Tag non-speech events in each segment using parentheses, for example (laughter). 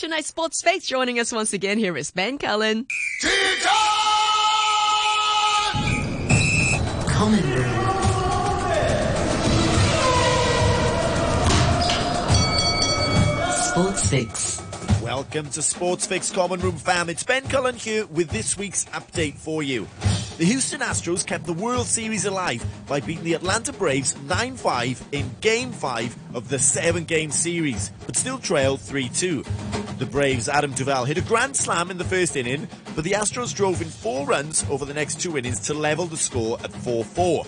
tonight's Sports Fix. Joining us once again here is Ben Cullen. Common Room. Sports Fix. Welcome to Sports Fix Common Room fam. It's Ben Cullen here with this week's update for you. The Houston Astros kept the World Series alive by beating the Atlanta Braves 9-5 in Game 5 of the seven-game series, but still trailed 3-2. The Braves' Adam Duvall hit a grand slam in the first inning, but the Astros drove in four runs over the next two innings to level the score at 4-4.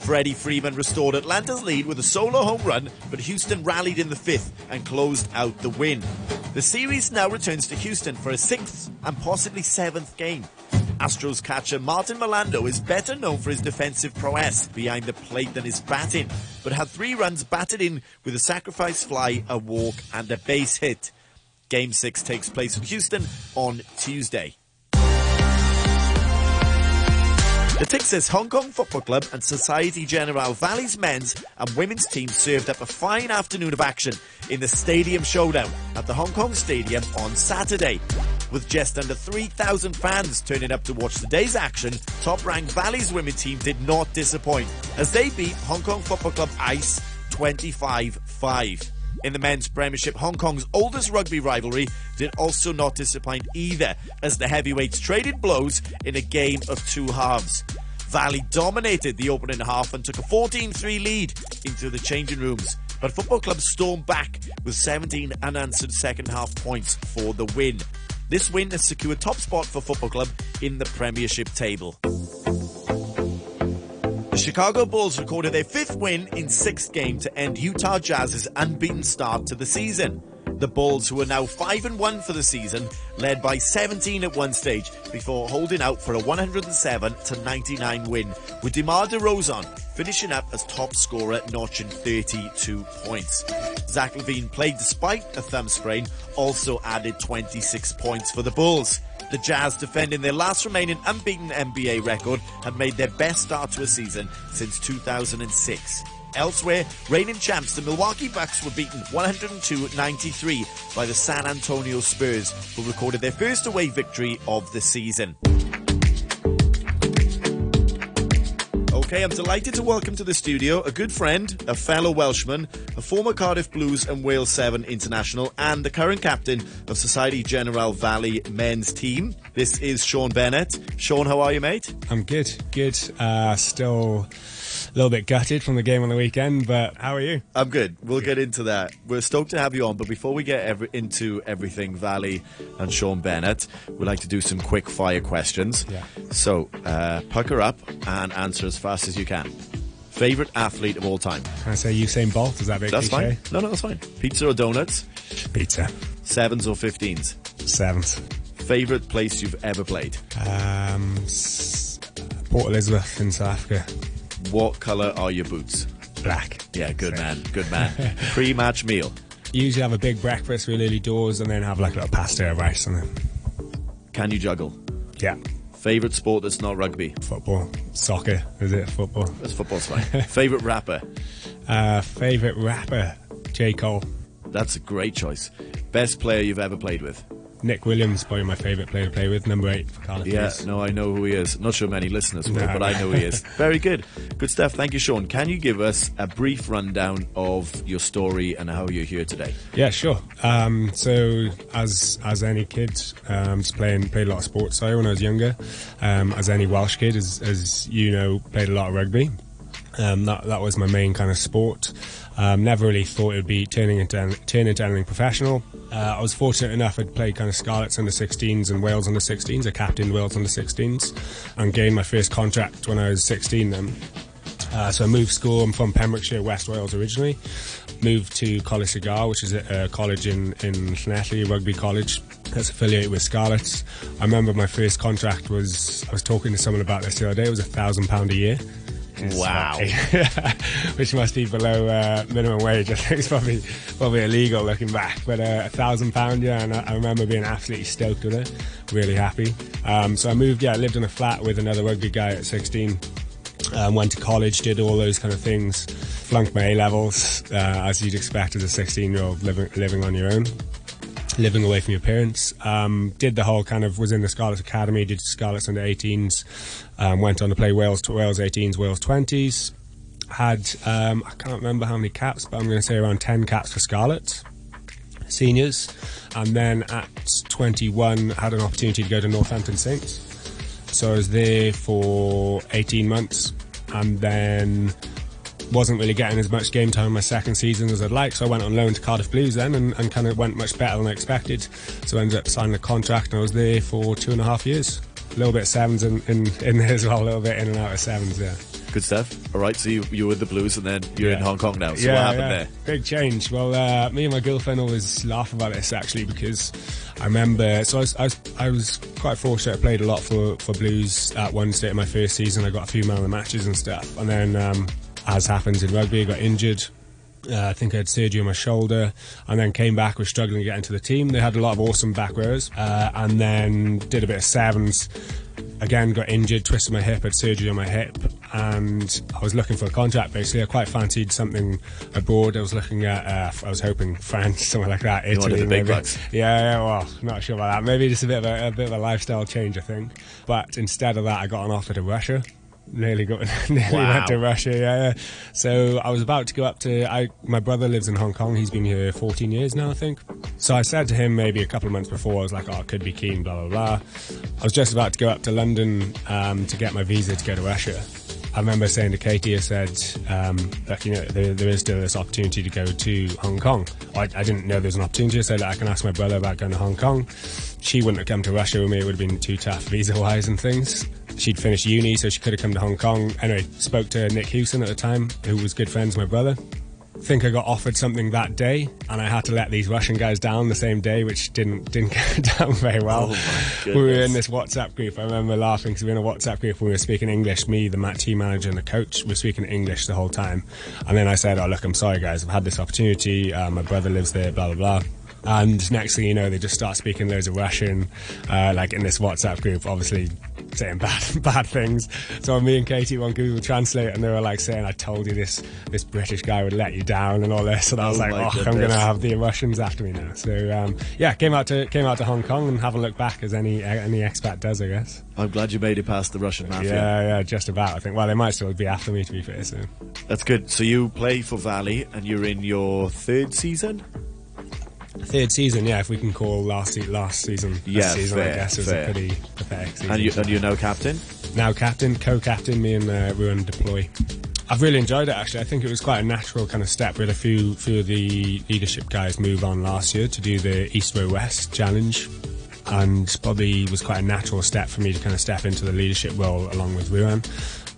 Freddie Freeman restored Atlanta's lead with a solo home run, but Houston rallied in the fifth and closed out the win. The series now returns to Houston for a sixth and possibly seventh game. Astros catcher Martin Maldonado is better known for his defensive prowess behind the plate than his batting, but had three runs batted in with a sacrifice fly, a walk, and a base hit. Game 6 takes place in Houston on Tuesday. The Texas Hong Kong Football Club and Société Générale Valley's men's and women's teams served up a fine afternoon of action in the Stadium Showdown at the Hong Kong Stadium on Saturday. With just under 3,000 fans turning up to watch the day's action, top-ranked Valley's women team did not disappoint as they beat Hong Kong Football Club Ice 25-5. In the men's premiership, Hong Kong's oldest rugby rivalry did also not disappoint either, as the heavyweights traded blows in a game of two halves. Valley dominated the opening half and took a 14-3 lead into the changing rooms. But football club stormed back with 17 unanswered second half points for the win. This win has secured top spot for football club in the premiership table. The Chicago Bulls recorded their fifth win in six games to end Utah Jazz's unbeaten start to the season. The Bulls, who are now 5 and 1 for the season, led by 17 at one stage before holding out for a 107 to 99 win, with DeMar DeRozan finishing up as top scorer, notching 32 points. Zach LaVine played despite a thumb sprain, also added 26 points for the Bulls. The Jazz, defending their last remaining unbeaten NBA record, have made their best start to a season since 2006. Elsewhere, reigning champs, the Milwaukee Bucks were beaten 102-93 by the San Antonio Spurs, who recorded their first away victory of the season. Okay, I'm delighted to welcome to the studio a good friend, a fellow Welshman, a former Cardiff Blues and Wales 7 international, and the current captain of Société Générale Valley men's team. This is Sion Bennett. Sion, how are you, mate? I'm good, good. Uh, still a little bit gutted from the game on the weekend, but how are you? I'm good. We'll get into that. We're stoked to have you on, but before we get every, into everything Valley and Sion Bennett, we'd like to do some quick fire questions. Yeah. So, uh, pucker up and answer as fast as you can. Favorite athlete of all time? Can I say Usain Bolt? Is that bit That's cliche? fine. No, no, that's fine. Pizza or donuts? Pizza. Sevens or fifteens? Sevens. Favorite place you've ever played? Um, Port Elizabeth in South Africa. What colour are your boots? Black. Yeah, good man, good man. (laughs) Pre-match meal. Usually have a big breakfast with early doors and then have like a little pasta or rice and then, Can you juggle? yeah, Favorite sport that's not rugby? football. Soccer, is it? Football. That's football's fine. (laughs) Favorite rapper? Uh, favorite rapper? J. Cole. That's a great choice. Best player you've ever played with? Nick Williams, probably my favorite player to play with. Number eight for Cardiff. Yeah, no, I know who he is. Not sure many listeners will, No, but. I know he is. (laughs) Very good. Good stuff. Thank you, Sion. Can you give us a brief rundown of your story and how you're here today? Yeah, sure. Um, so, as as any kid, um, just playing played a lot of sports. So when I was younger, um, as any Welsh kid, as as you know, played a lot of rugby. Um, that that was my main kind of sport. Um, never really thought it would be turning into turn into anything professional. Uh, I was fortunate enough I'd played kind of Scarlets under 16s and Wales under 16s. I captained Wales under 16s and gained my first contract when I was 16. Then uh, so I moved school. I'm from Pembrokeshire, West Wales originally. Moved to Coleg Sir Gâr, which is a, a college in, in Llanelli, rugby college that's affiliated with Scarlets. I remember my first contract was, I was talking to someone about this the other day, it was a thousand pound a year. Wow. (laughs) which must be below uh, minimum wage. (laughs) I think it's probably probably illegal looking back, but uh, a thousand pound, yeah. And I, I remember being absolutely stoked with it, really happy. Um, so I moved, yeah, I lived in a flat with another rugby guy at 16. Um, went to college, did all those kind of things, flunked my A levels, uh, as you'd expect as a 16 year old living, living on your own. Living away from your parents. Um, did the whole kind of was in the Scarlets Academy, did Scarlets under 18s, um, went on to play Wales Wales 18s, Wales 20s. Had um, I can't remember how many caps, but I'm going to say around 10 caps for Scarlets seniors, and then at 21 had an opportunity to go to Northampton Saints. So I was there for 18 months, and then wasn't really getting as much game time in my second season as I'd like, so I went on loan to Cardiff Blues then and, and kind of went much better than I expected. So I ended up signing a contract and I was there for two and a half years. A little bit of sevens in, in, in there as well, a little bit in and out of sevens, yeah. Good stuff. All right, so you, you were with the Blues and then you're Yeah. in Hong Kong now. So yeah, what happened yeah. there? Big change. Well, uh, me and my girlfriend always laugh about this actually because I remember. So I was, I was, I was quite fortunate. I played a lot for, for Blues at one state in my first season. I got a few man of the matches and stuff. And then, um, as happens in rugby, I got injured. Uh, I think I had surgery on my shoulder, and then came back. Was struggling to get into the team. They had a lot of awesome back rowers, uh, and then did a bit of sevens. Again, got injured, twisted my hip, had surgery on my hip, and I was looking for a contract. Basically, I quite fancied something abroad. I was looking at, uh, I was hoping France, (laughs) somewhere like that, Italy, the big maybe. Yeah, yeah, well, not sure about that. Maybe just a bit of a, a bit of a lifestyle change, I think. But instead of that, I got an offer to Russia. Nearly got, (laughs) nearly Wow. went to Russia. Yeah, yeah. So I was about to go up to. I my brother lives in Hong Kong. He's been here 14 years now, I think. So I said to him maybe a couple of months before, I was like, "Oh, I could be keen." Blah blah blah. I was just about to go up to London um, to get my visa to go to Russia. I remember saying to Katie, I said, um, "Look, you know, there, there is still this opportunity to go to Hong Kong." I, I didn't know there was an opportunity. I said, "I can ask my brother about going to Hong Kong." She wouldn't have come to Russia with me. It would have been too tough visa-wise and things. She'd finished uni, so she could have come to Hong Kong. Anyway, spoke to Nick Hewson at the time, who was good friends with my brother. think I got offered something that day, and I had to let these Russian guys down the same day, which didn't didn't (laughs) go down very well. Oh, we were in this WhatsApp group. I remember laughing because we were in a WhatsApp group we were speaking English. Me, the team manager, and the coach were speaking English the whole time. And then I said, "Oh look, I'm sorry guys, I've had this opportunity. Uh, my brother lives there. Blah blah blah." And next thing you know, they just start speaking loads of Russian, uh, like in this WhatsApp group, obviously saying (laughs) bad bad things. So me and Katie were on Google Translate, and they were like saying, "I told you this this British guy would let you down," and all this. And I was Oh like, "Oh, I'm gonna have the Russians after me now." So um, yeah, came out to came out to Hong Kong and haven't looked back as any any expat does, I guess. I'm glad you made it past the Russian mafia. Yeah, yeah, just about. I think. Well, they might still be after me, to be fair. So That's good. So you play for Valley and you're in your third season? Third season, yeah, if we can call last se- last season Yeah, season, fair, I guess it was fair. a pretty pathetic season. And, you, and you're now captain? now captain, co-captain, me and uh, Ruan deploy. I've really enjoyed it actually. I think it was quite a natural kind of step. We had a few few of the leadership guys move on last year to do the East Row West challenge, and probably was quite a natural step for me to kind of step into the leadership role along with Ruan.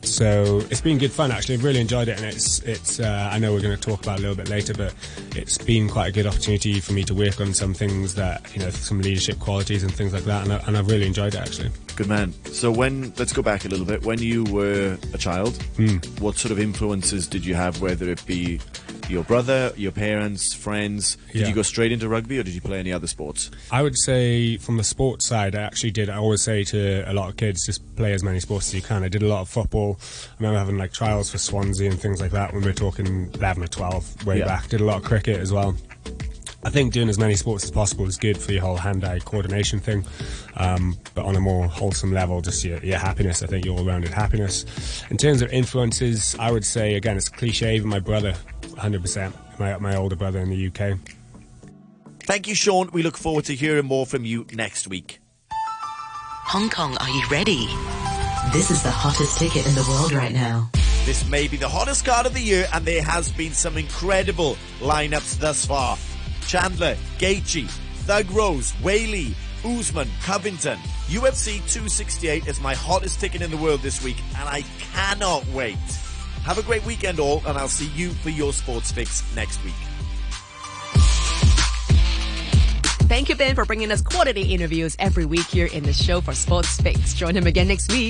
So it's been good fun actually. I've really enjoyed it, and it's it's. Uh, I know we're going to talk about it a little bit later, but it's been quite a good opportunity for me to work on some things that you know, some leadership qualities and things like that, and, I, and I've really enjoyed it actually. Good man. So when let's go back a little bit. When you were a child, Hmm. what sort of influences did you have? Whether it be your brother, your parents, friends. Did Yeah. you go straight into rugby, or did you play any other sports? I would say from the sports side, I actually did. I always say to a lot of kids, just play as many sports as you can. I did a lot of football. I remember having like trials for Swansea and things like that when we were talking 11 or 12 way Yeah. back. Did a lot of cricket as well. I think doing as many sports as possible is good for your whole hand-eye coordination thing, um, but on a more wholesome level, just your, your happiness. I think your all-rounded happiness. In terms of influences, I would say again, it's cliche, but my brother, 100%, my my older brother in the UK. Thank you, Sion. We look forward to hearing more from you next week. Hong Kong, are you ready? This is the hottest ticket in the world right now. This may be the hottest card of the year, and there has been some incredible lineups thus far. Chandler, Gaethje, Thug Rose, Weili, Usman, Covington. UFC 268 is my hottest ticket in the world this week, and I cannot wait. Have a great weekend, all, and I'll see you for your sports fix next week. Thank you, Ben, for bringing us quality interviews every week here in the show for Sports Fix. Join him again next week.